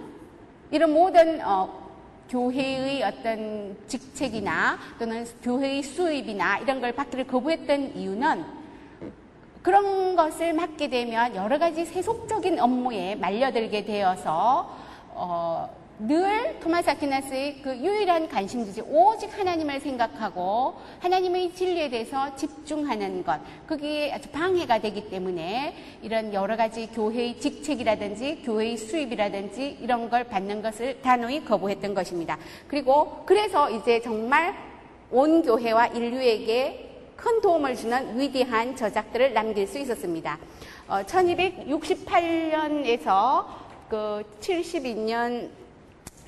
S1: 이런 모든 어, 교회의 어떤 직책이나 또는 교회의 수입이나 이런 걸 받기를 거부했던 이유는 그런 것을 맡게 되면 여러 가지 세속적인 업무에 말려들게 되어서 어, 늘 토마스 아퀴나스의 그 유일한 관심 주제 오직 하나님을 생각하고 하나님의 진리에 대해서 집중하는 것 그게 아주 방해가 되기 때문에 이런 여러 가지 교회의 직책이라든지 교회의 수입이라든지 이런 걸 받는 것을 단호히 거부했던 것입니다. 그리고 그래서 이제 정말 온 교회와 인류에게 큰 도움을 주는 위대한 저작들을 남길 수 있었습니다. 어, 1268년에서 그 72년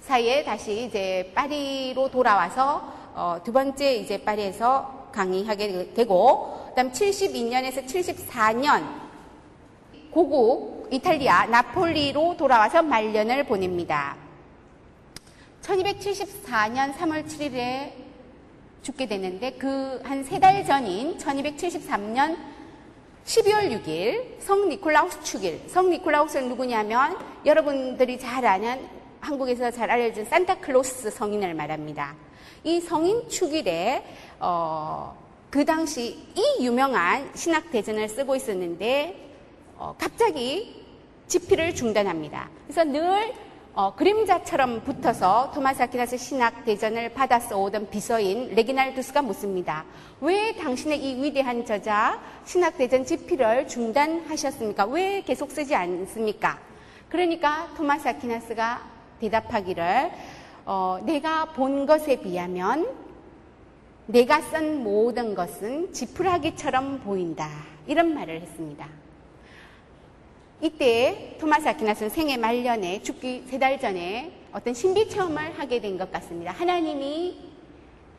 S1: 사이에 다시 이제 파리로 돌아와서 어, 두 번째 이제 파리에서 강의하게 되고 그다음 72년에서 74년 고국 이탈리아 나폴리로 돌아와서 말년을 보냅니다. 1274년 3월 7일에 죽게 됐는데 그 한 세 달 전인 1273년 12월 6일 성 니콜라우스 축일. 성 니콜라우스는 누구냐면 여러분들이 잘 아는 한국에서 잘 알려진 산타클로스 성인을 말합니다. 이 성인 축일에 어, 그 당시 이 유명한 신학 대전을 쓰고 있었는데 어, 갑자기 집필을 중단합니다. 그래서 늘 어, 그림자처럼 붙어서 토마스 아퀴나스 신학 대전을 받아서 오던 비서인 레기날두스가 묻습니다. 왜 당신의 이 위대한 저자 신학 대전 집필을 중단하셨습니까? 왜 계속 쓰지 않습니까? 그러니까 토마스 아퀴나스가 대답하기를 어, 내가 본 것에 비하면 내가 쓴 모든 것은 지푸라기처럼 보인다. 이런 말을 했습니다. 이때 토마스 아퀴나스는 생애 말년에 죽기 세 달 전에 어떤 신비 체험을 하게 된 것 같습니다. 하나님이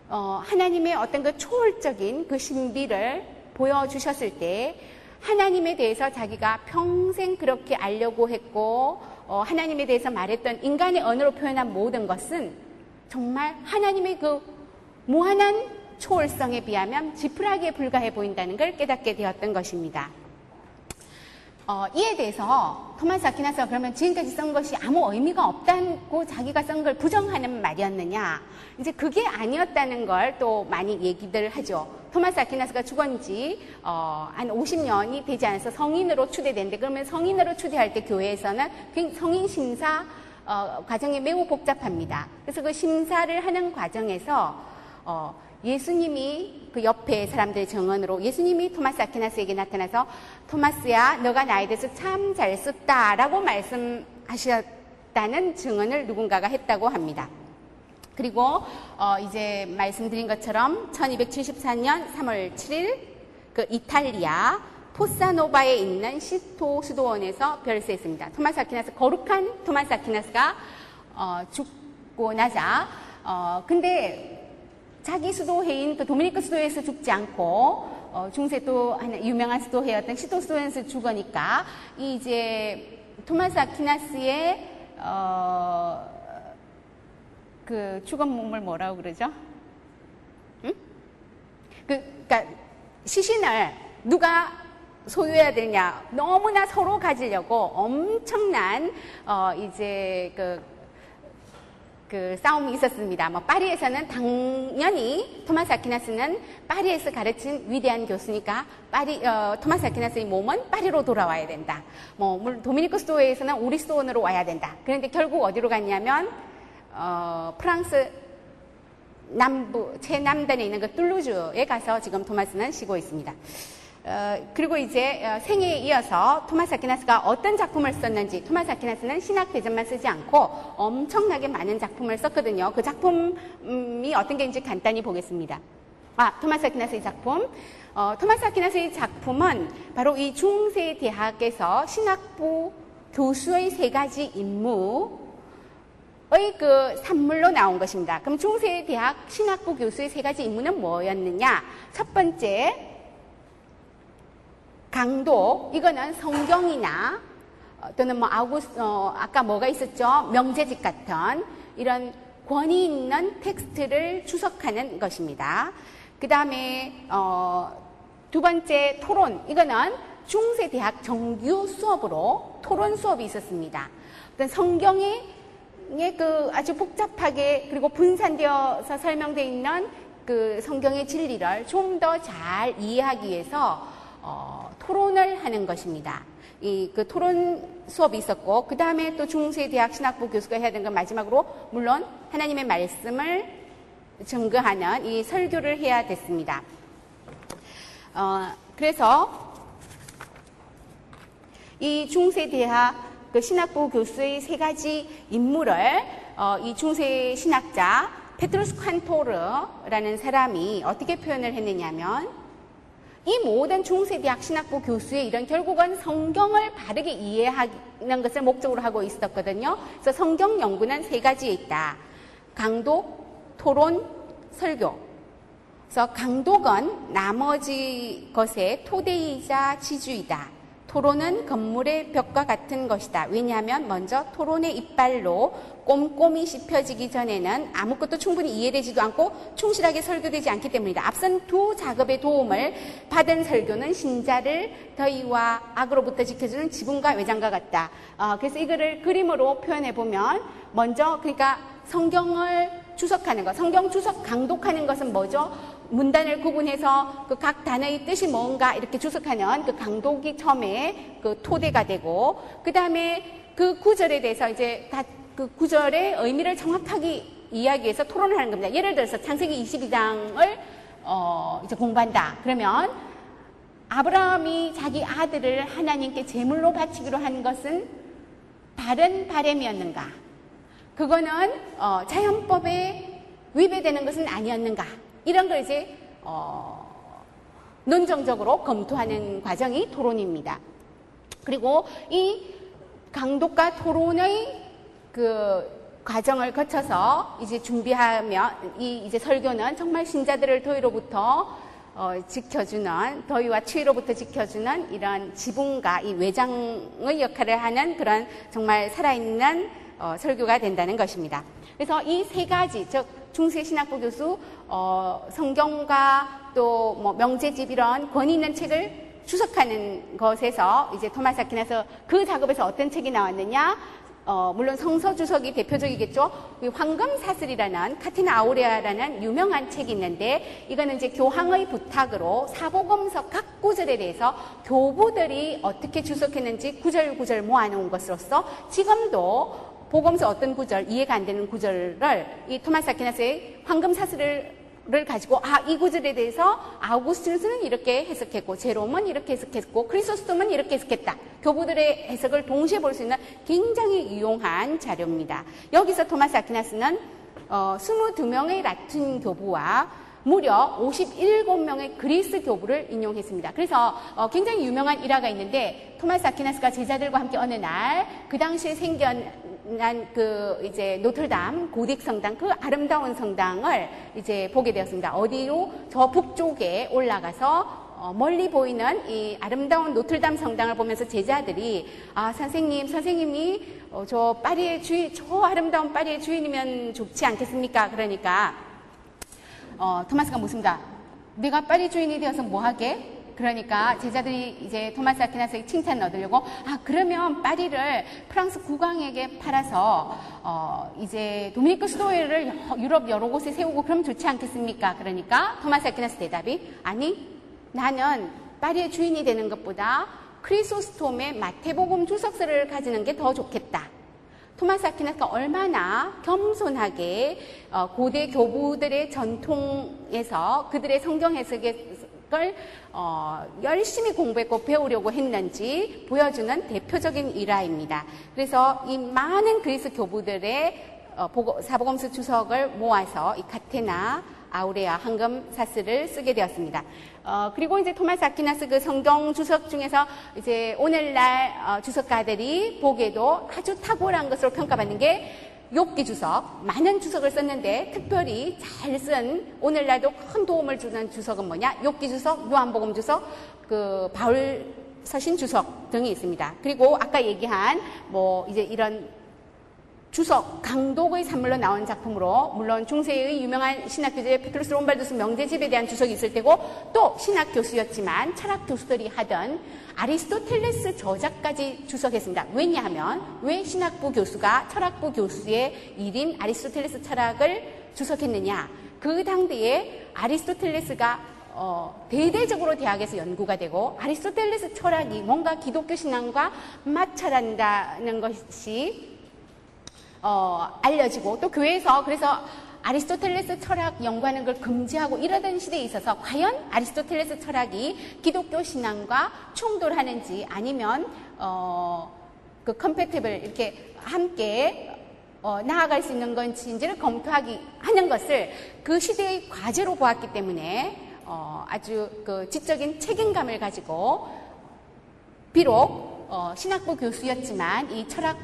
S1: 어, 하나님의 어떤 그 초월적인 그 신비를 보여주셨을 때 하나님에 대해서 자기가 평생 그렇게 알려고 했고 어, 하나님에 대해서 말했던 인간의 언어로 표현한 모든 것은 정말 하나님의 그 무한한 초월성에 비하면 지푸라기에 불과해 보인다는 걸 깨닫게 되었던 것입니다. 어, 이에 대해서 토마스 아퀴나스가 그러면 지금까지 쓴 것이 아무 의미가 없다고 자기가 쓴 걸 부정하는 말이었느냐? 이제 그게 아니었다는 걸 또 많이 얘기들 하죠. 토마스 아퀴나스가 죽은 지, 어, 한 50년이 되지 않아서 성인으로 추대된데, 그러면 성인으로 추대할 때 교회에서는 성인 심사, 어, 과정이 매우 복잡합니다. 그래서 그 심사를 하는 과정에서, 어, 예수님이 그 옆에 사람들의 정언으로 예수님이 토마스 아퀴나스에게 나타나서 토마스야 너가 나에 대해서 참 잘 썼다라고 말씀하셨다는 증언을 누군가가 했다고 합니다. 그리고 어 이제 말씀드린 것처럼 1274년 3월 7일 그 이탈리아 포사노바에 있는 시토 수도원에서 별세했습니다. 토마스 아퀴나스 거룩한 토마스 아퀴나스가 어 죽고 나자 어 근데 자기 수도회인 그 도미니크 수도에서 죽지 않고 어, 중세 또 하나 유명한 수도회였던 시도 수도에서 죽으니까 이 이제 토마스 아퀴나스의 어, 그 죽은 몸을 뭐라고 그러죠? 응? 그, 그니까 시신을 누가 소유해야 되냐 너무나 서로 가지려고 엄청난 어, 이제 그 그 싸움이 있었습니다. 뭐 파리에서는 당연히 토마스 아퀴나스는 파리에서 가르친 위대한 교수니까 파리 어, 토마스 아퀴나스의 몸은 파리로 돌아와야 된다. 뭐 수도원에서는 우리 수도원으로 와야 된다. 그런데 결국 어디로 갔냐면 어, 프랑스 남부 최남단에 있는 그 툴루즈에 가서 지금 토마스는 쉬고 있습니다. 어, 그리고 이제 어, 생애에 이어서 토마스 아퀴나스가 어떤 작품을 썼는지 토마스 아퀴나스는 신학 대전만 쓰지 않고 엄청나게 많은 작품을 썼거든요. 그 작품이 어떤 게인지 간단히 보겠습니다. 아, 토마스 아퀴나스의 작품. 어, 토마스 아퀴나스의 작품은 바로 이 중세 대학에서 신학부 교수의 세 가지 임무 의 그 산물로 나온 것입니다. 그럼 중세 대학 신학부 교수의 세 가지 임무는 뭐였느냐? 첫 번째, 강도 이거는 성경이나 어, 또는 뭐 아우구스 어, 아까 뭐가 있었죠 명제집 같은 이런 권위 있는 텍스트를 추석하는 것입니다. 그 다음에 어, 두 번째 토론 이거는 중세 대학 정규 수업으로 토론 수업이 있었습니다. 어떤 성경에 그 아주 복잡하게 그리고 분산되어서 설명되어 있는 그 성경의 진리를 좀 더 잘 이해하기 위해서 어, 토론을 하는 것입니다. 이 그 토론 수업이 있었고 그 다음에 또 중세 대학 신학부 교수가 해야 되는 건 마지막으로 물론 하나님의 말씀을 증거하는 이 설교를 해야 됐습니다. 어, 그래서 이 중세 대학 그 신학부 교수의 세 가지 임무를 어, 이 중세 신학자 페트로스 칸토르라는 사람이 어떻게 표현을 했느냐면 이 모든 중세대학 신학부 교수의 이런 결국은 성경을 바르게 이해하는 것을 목적으로 하고 있었거든요. 그래서 성경 연구는 세 가지에 있다. 강독, 토론, 설교. 그래서 강독은 나머지 것의 토대이자 지주이다. 토론은 건물의 벽과 같은 것이다. 왜냐하면 먼저 토론의 이빨로 꼼꼼히 씹혀지기 전에는 아무것도 충분히 이해되지도 않고 충실하게 설교되지 않기 때문이다. 앞선 두 작업의 도움을 받은 설교는 신자를 더위와 악으로부터 지켜주는 지붕과 외장과 같다. 어, 그래서 이거를 그림으로 표현해 보면 먼저 그러니까 성경을 주석하는 것, 성경 주석 강독하는 것은 뭐죠? 문단을 구분해서 그 각 단어의 뜻이 뭔가 이렇게 주석하는 그 강독이 처음에 그 토대가 되고 그 다음에 그 구절에 대해서 이제 다그 구절의 의미를 정확하게 이야기해서 토론을 하는 겁니다. 예를 들어서 창세기 22장을 어 이제 공부한다. 그러면 아브라함이 자기 아들을 하나님께 제물로 바치기로 한 것은 바른 바램이었는가? 그거는 어, 자연법에 위배되는 것은 아니었는가? 이런 걸 이제 어, 논정적으로 검토하는 과정이 토론입니다. 그리고 이 강독과 토론의 그 과정을 거쳐서 이제 준비하며 이 이제 설교는 정말 신자들을 더위로부터 어, 지켜주는 더위와 추위로부터 지켜주는 이런 지붕과 이 외장의 역할을 하는 그런 정말 살아있는 어, 설교가 된다는 것입니다. 그래서 이 세 가지 즉 중세신학부 교수 어, 성경과 또 뭐 명제집 이런 권위 있는 책을 주석하는 것에서 이제 토마스 아퀴나서 그 작업에서 어떤 책이 나왔느냐? 어, 물론 성서 주석이 대표적이겠죠. 황금 사슬이라는 카티나 아우레아라는 유명한 책이 있는데 이거는 이제 교황의 부탁으로 사복음서 각 구절에 대해서 교부들이 어떻게 주석했는지 구절 구절 모아놓은 것으로서 지금도 복음서 어떤 구절, 이해가 안 되는 구절을 이 토마스 아퀴나스의 황금 사슬을 가지고 아 이 구절에 대해서 아우구스티누스는 이렇게 해석했고 제롬은 이렇게 해석했고 크리소스톰은 이렇게 해석했다. 교부들의 해석을 동시에 볼 수 있는 굉장히 유용한 자료입니다. 여기서 토마스 아퀴나스는 어, 22명의 라틴 교부와 무려 57명의 그리스 교부를 인용했습니다. 그래서 어, 굉장히 유명한 일화가 있는데 토마스 아퀴나스가 제자들과 함께 어느 날 그 당시에 생겨 난 그 이제 노틀담 고딕 성당 그 아름다운 성당을 이제 보게 되었습니다. 어디로 저 북쪽에 올라가서 어, 멀리 보이는 이 아름다운 노틀담 성당을 보면서 제자들이 아 선생님 선생님이 어, 저 파리의 주인 저 아름다운 파리의 주인이면 좋지 않겠습니까? 그러니까 어, 토마스가 묻습니다. 내가 파리 주인이 되어서 뭐 하게? 그러니까 제자들이 이제 토마스 아퀴나스의 칭찬을 얻으려고 아 그러면 파리를 프랑스 국왕에게 팔아서 어 이제 도미니크 수도회를 유럽 여러 곳에 세우고 그러면 좋지 않겠습니까? 그러니까 토마스 아퀴나스 대답이 아니 나는 파리의 주인이 되는 것보다 크리소스톰의 마태복음 주석서를 가지는 게 더 좋겠다. 토마스 아퀴나스가 얼마나 겸손하게 어, 고대 교부들의 전통에서 그들의 성경 해석 을 어, 열심히 공부했고 배우려고 했는지 보여주는 대표적인 일화입니다. 그래서 이 많은 그리스 교부들의 어, 사복음서 주석을 모아서 이 카테나 아우레아 황금 사슬을 쓰게 되었습니다. 어, 그리고 이제 토마스 아퀴나스 그 성경 주석 중에서 이제 오늘날 어, 주석가들이 보기에도 아주 탁월한 것으로 평가받는 게 욥기 주석, 많은 주석을 썼는데 특별히 잘 쓴 오늘날도 큰 도움을 주는 주석은 뭐냐? 욥기 주석, 요한복음 주석, 그 바울 서신 주석 등이 있습니다. 그리고 아까 얘기한 뭐 이제 이런 주석, 강독의 산물로 나온 작품으로 물론 중세의 유명한 신학 교재 페트루스 롬바르두스 명제집에 대한 주석이 있을 테고 또 신학 교수였지만 철학 교수들이 하던 아리스토텔레스 저작까지 주석했습니다. 왜냐하면 왜 신학부 교수가 철학부 교수의 일인 아리스토텔레스 철학을 주석했느냐? 그 당대에 아리스토텔레스가 어, 대대적으로 대학에서 연구가 되고 아리스토텔레스 철학이 뭔가 기독교 신앙과 마찰한다는 것이 어, 알려지고 또 교회에서 그래서 아리스토텔레스 철학 연구하는 걸 금지하고 이러던 시대에 있어서 과연 아리스토텔레스 철학이 기독교 신앙과 충돌하는지 아니면 어, 그 컴패티블 이렇게 함께 어, 나아갈 수 있는 건지를 검토하기 하는 것을 그 시대의 과제로 보았기 때문에 어, 아주 그 지적인 책임감을 가지고 비록 어, 신학부 교수였지만 이 철학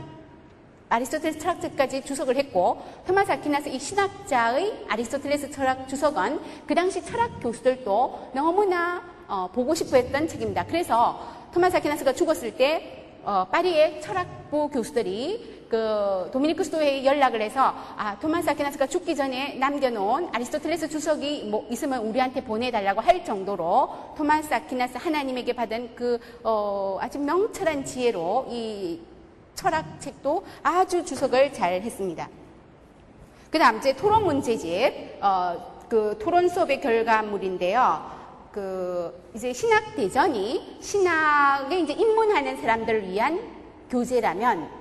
S1: 아리스토텔레스 철학책까지 주석을 했고 토마스 아퀴나스 이 신학자의 아리스토텔레스 철학 주석은 그 당시 철학 교수들도 너무나 어, 보고 싶어 했던 책입니다. 그래서 토마스 아퀴나스가 죽었을 때 어, 파리의 철학부 교수들이 그 도미니크 수도회에 연락을 해서 아 토마스 아퀴나스가 죽기 전에 남겨놓은 아리스토텔레스 주석이 뭐 있으면 우리한테 보내달라고 할 정도로 토마스 아퀴나스 하나님에게 받은 그 어, 아주 명철한 지혜로 이 철학책도 아주 주석을 잘 했습니다. 그 다음 이제 토론 문제집 어, 그 토론 수업의 결과물인데요. 그 이제 신학 대전이 신학에 이제 입문하는 사람들을 위한 교재라면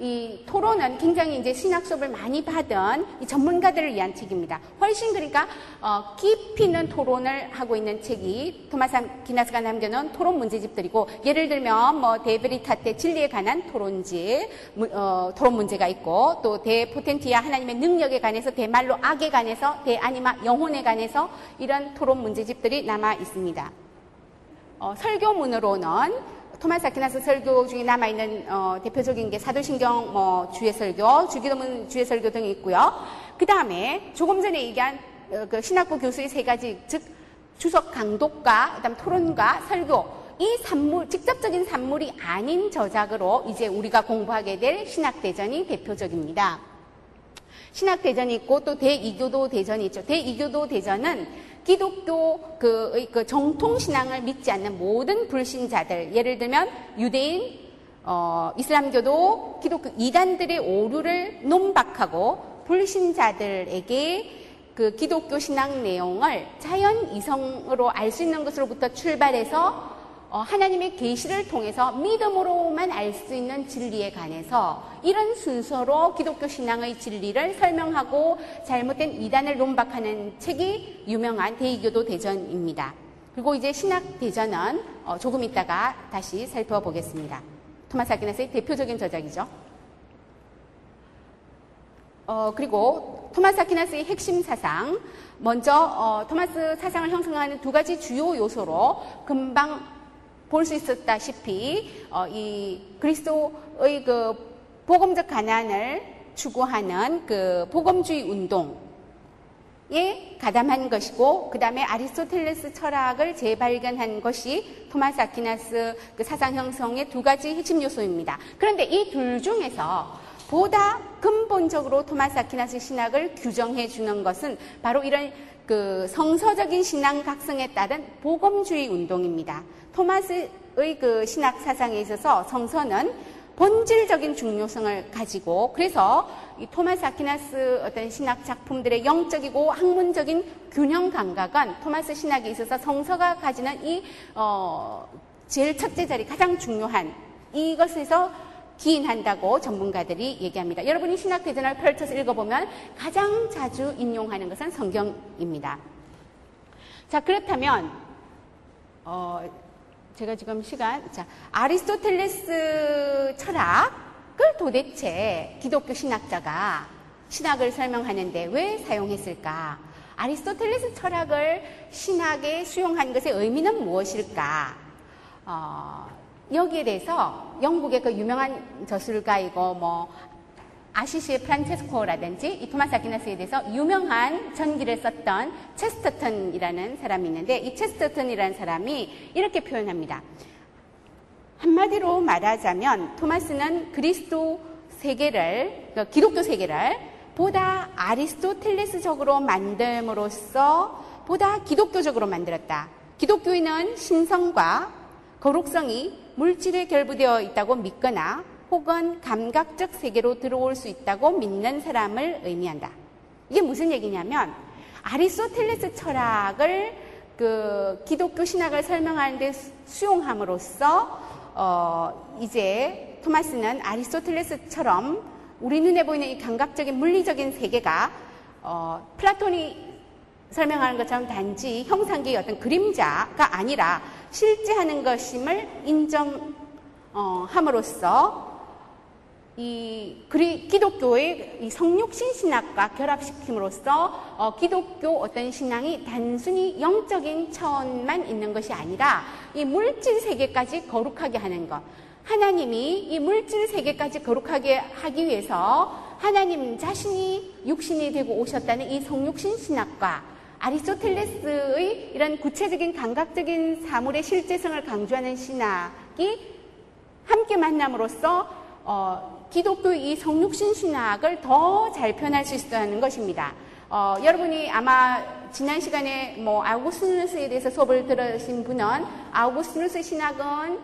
S1: 이 토론은 굉장히 이제 신학 수업을 많이 받은 이 전문가들을 위한 책입니다. 훨씬 그러니까 어, 깊이 있는 토론을 하고 있는 책이 토마스 기나스가 남겨놓은 토론 문제집들이고 예를 들면 뭐 데브리타테 진리에 관한 토론지 어, 토론 문제가 있고 또 데포텐티아 하나님의 능력에 관해서 대말로 악에 관해서 대아니마 영혼에 관해서 이런 토론 문제집들이 남아 있습니다. 어, 설교문으로는 토마스 아퀴나스 설교 중에 남아있는 어, 대표적인 게 사도신경 뭐 주의 설교, 주기도문 주의 설교 등이 있고요. 그 다음에 조금 전에 얘기한 어, 그 신학부 교수의 세 가지, 즉 주석 강독과 그다음 토론과 설교 이 산물 직접적인 산물이 아닌 저작으로 이제 우리가 공부하게 될 신학 대전이 대표적입니다. 신학 대전이 있고 또 대이교도 대전이 있죠. 대이교도 대전은 기독교 그, 그 정통 신앙을 믿지 않는 모든 불신자들, 예를 들면 유대인, 어, 이슬람교도 기독교 이단들의 오류를 논박하고 불신자들에게 그 기독교 신앙 내용을 자연 이성으로 알 수 있는 것으로부터 출발해서 어, 하나님의 계시를 통해서 믿음으로만 알 수 있는 진리에 관해서 이런 순서로 기독교 신앙의 진리를 설명하고 잘못된 이단을 논박하는 책이 유명한 대의교도 대전입니다. 그리고 이제 신학 대전은 어, 조금 있다가 다시 살펴보겠습니다. 토마스 아퀴나스의 대표적인 저작이죠. 어, 그리고 토마스 아퀴나스의 핵심 사상, 먼저 어, 토마스 사상을 형성하는 두 가지 주요 요소로 금방 볼 수 있었다시피 어, 이 그리스도의 그 복음적 가난을 추구하는 그 복음주의 운동에 가담한 것이고 그 다음에 아리스토텔레스 철학을 재발견한 것이 토마스 아퀴나스 그 사상 형성의 두 가지 핵심 요소입니다. 그런데 이 둘 중에서 보다 근본적으로 토마스 아퀴나스 신학을 규정해 주는 것은 바로 이런 그 성서적인 신앙 각성에 따른 복음주의 운동입니다. 토마스의 그 신학 사상에 있어서 성서는 본질적인 중요성을 가지고 그래서 이 토마스 아퀴나스 어떤 신학 작품들의 영적이고 학문적인 균형 감각은 토마스 신학에 있어서 성서가 가지는 이 어, 제일 첫째 자리 가장 중요한 이것에서 기인한다고 전문가들이 얘기합니다. 여러분이 신학 대전을 펼쳐서 읽어보면 가장 자주 인용하는 것은 성경입니다. 자 그렇다면 어, 제가 지금 시간 자 아리스토텔레스 철학을 도대체 기독교 신학자가 신학을 설명하는데 왜 사용했을까? 아리스토텔레스 철학을 신학에 수용한 것의 의미는 무엇일까? 어, 여기에 대해서 영국의 그 유명한 저술가이고 뭐 아시시의 프란체스코라든지 이 토마스 아퀴나스에 대해서 유명한 전기를 썼던 체스터턴이라는 사람이 있는데 이 체스터턴이라는 사람이 이렇게 표현합니다. 한마디로 말하자면 토마스는 그리스도 세계를 그러니까 기독교 세계를 보다 아리스토텔레스적으로 만듦으로써 보다 기독교적으로 만들었다. 기독교인은 신성과 거룩성이 물질에 결부되어 있다고 믿거나 혹은 감각적 세계로 들어올 수 있다고 믿는 사람을 의미한다. 이게 무슨 얘기냐면 아리스토텔레스 철학을 그 기독교 신학을 설명하는데 수용함으로써 어 이제 토마스는 아리스토텔레스처럼 우리 눈에 보이는 이 감각적인 물리적인 세계가 어 플라톤이 설명하는 것처럼 단지 형상계의 어떤 그림자가 아니라 실제 하는 것임을 인정함으로써 이 그리 기독교의 이 성육신 신학과 결합시킴으로써 어, 기독교 어떤 신앙이 단순히 영적인 차원만 있는 것이 아니라 이 물질 세계까지 거룩하게 하는 것. 하나님이 이 물질 세계까지 거룩하게 하기 위해서 하나님 자신이 육신이 되고 오셨다는 이 성육신 신학과 아리스토텔레스의 이런 구체적인 감각적인 사물의 실제성을 강조하는 신학이 함께 만남으로써 어, 기독교의 이 성육신 신학을 더 잘 표현할 수 있다는 것입니다. 어, 여러분이 아마 지난 시간에 뭐 아우구스누스에 대해서 수업을 들으신 분은 아우구스누스 신학은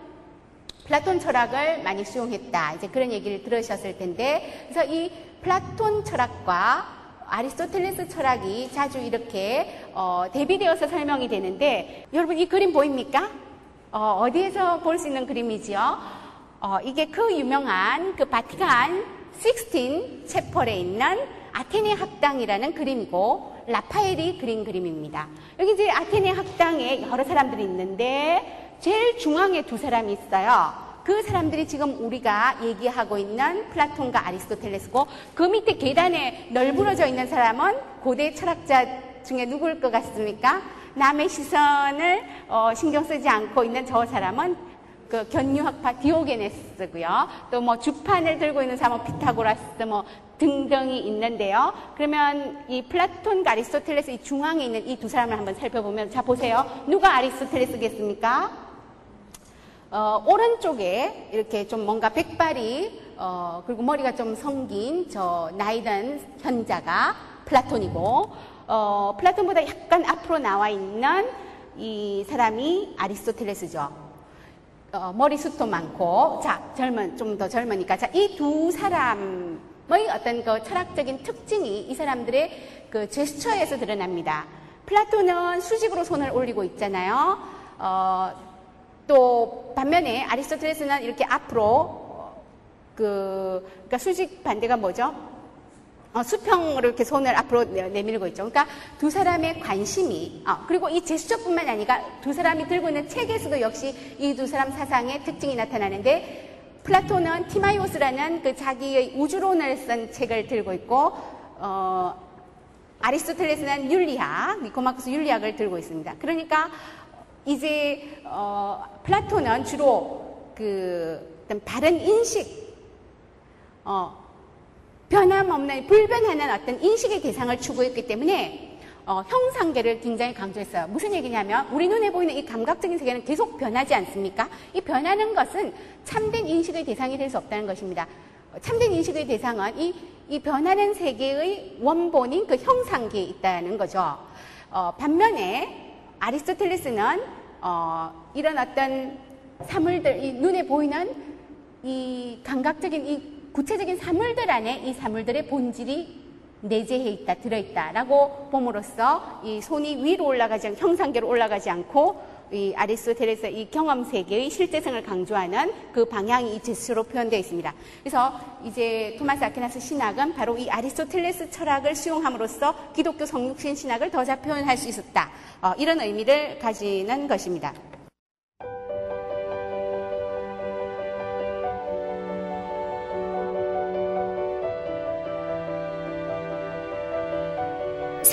S1: 플라톤 철학을 많이 수용했다. 이제 그런 얘기를 들으셨을 텐데, 그래서 이 플라톤 철학과 아리스토텔레스 철학이 자주 이렇게 어, 대비되어서 설명이 되는데, 여러분 이 그림 보입니까? 어, 어디에서 볼 수 있는 그림이지요? 어, 이게 그 유명한 그 바티칸 16 채펄에 있는 아테네 학당이라는 그림이고 라파엘이 그린 그림입니다. 여기 이제 아테네 학당에 여러 사람들이 있는데 제일 중앙에 두 사람이 있어요. 그 사람들이 지금 우리가 얘기하고 있는 플라톤과 아리스토텔레스고 그 밑에 계단에 널브러져 있는 사람은 고대 철학자 중에 누구일 것 같습니까? 남의 시선을 어, 신경 쓰지 않고 있는 저 사람은 그 견유학파 디오게네스고요. 또 뭐 주판을 들고 있는 사람은 피타고라스 뭐 등등이 있는데요. 그러면 이 플라톤과 아리스토텔레스 이 중앙에 있는 이 두 사람을 한번 살펴보면 자 보세요. 누가 아리스토텔레스겠습니까? 어, 오른쪽에 이렇게 좀 뭔가 백발이 어, 그리고 머리가 좀 성긴 저 나이든 현자가 플라톤이고 어, 플라톤보다 약간 앞으로 나와 있는 이 사람이 아리스토텔레스죠. 어, 머리숱도 많고, 자, 젊은, 좀 더 젊으니까. 자, 이 두 사람의 어떤 그 철학적인 특징이 이 사람들의 그 제스처에서 드러납니다. 플라톤은 수직으로 손을 올리고 있잖아요. 어, 또 반면에 아리스토텔레스는 이렇게 앞으로 어, 그 그러니까 수직 반대가 뭐죠? 어, 수평으로 이렇게 손을 앞으로 내밀고 있죠. 그러니까 두 사람의 관심이, 어, 그리고 이 제스처뿐만 아니라 두 사람이 들고 있는 책에서도 역시 이 두 사람 사상의 특징이 나타나는데 플라톤은 티마이오스라는 그 자기의 우주론을 쓴 책을 들고 있고, 어, 아리스토텔레스는 윤리학, 니코마크스 윤리학을 들고 있습니다. 그러니까 이제 어, 플라톤은 주로 그 어떤 바른 인식, 어, 변함없는 불변하는 어떤 인식의 대상을 추구했기 때문에 어, 형상계를 굉장히 강조했어요. 무슨 얘기냐면 우리 눈에 보이는 이 감각적인 세계는 계속 변하지 않습니까? 이 변하는 것은 참된 인식의 대상이 될 수 없다는 것입니다. 참된 인식의 대상은 이, 이 변하는 세계의 원본인 그 형상계에 있다는 거죠. 어, 반면에 아리스토텔레스는 어, 이런 어떤 사물들, 이 눈에 보이는 이 감각적인 이 구체적인 사물들 안에 이 사물들의 본질이 내재해 있다, 들어있다라고 봄으로써 이 손이 위로 올라가지 않고 형상계로 올라가지 않고 이 아리스토텔레스 이 경험 세계의 실제성을 강조하는 그 방향이 이 제스로 표현되어 있습니다. 그래서 이제 토마스 아퀴나스 신학은 바로 이 아리스토텔레스 철학을 수용함으로써 기독교 성육신 신학을 더 잘 표현할 수 있었다. 어, 이런 의미를 가지는 것입니다.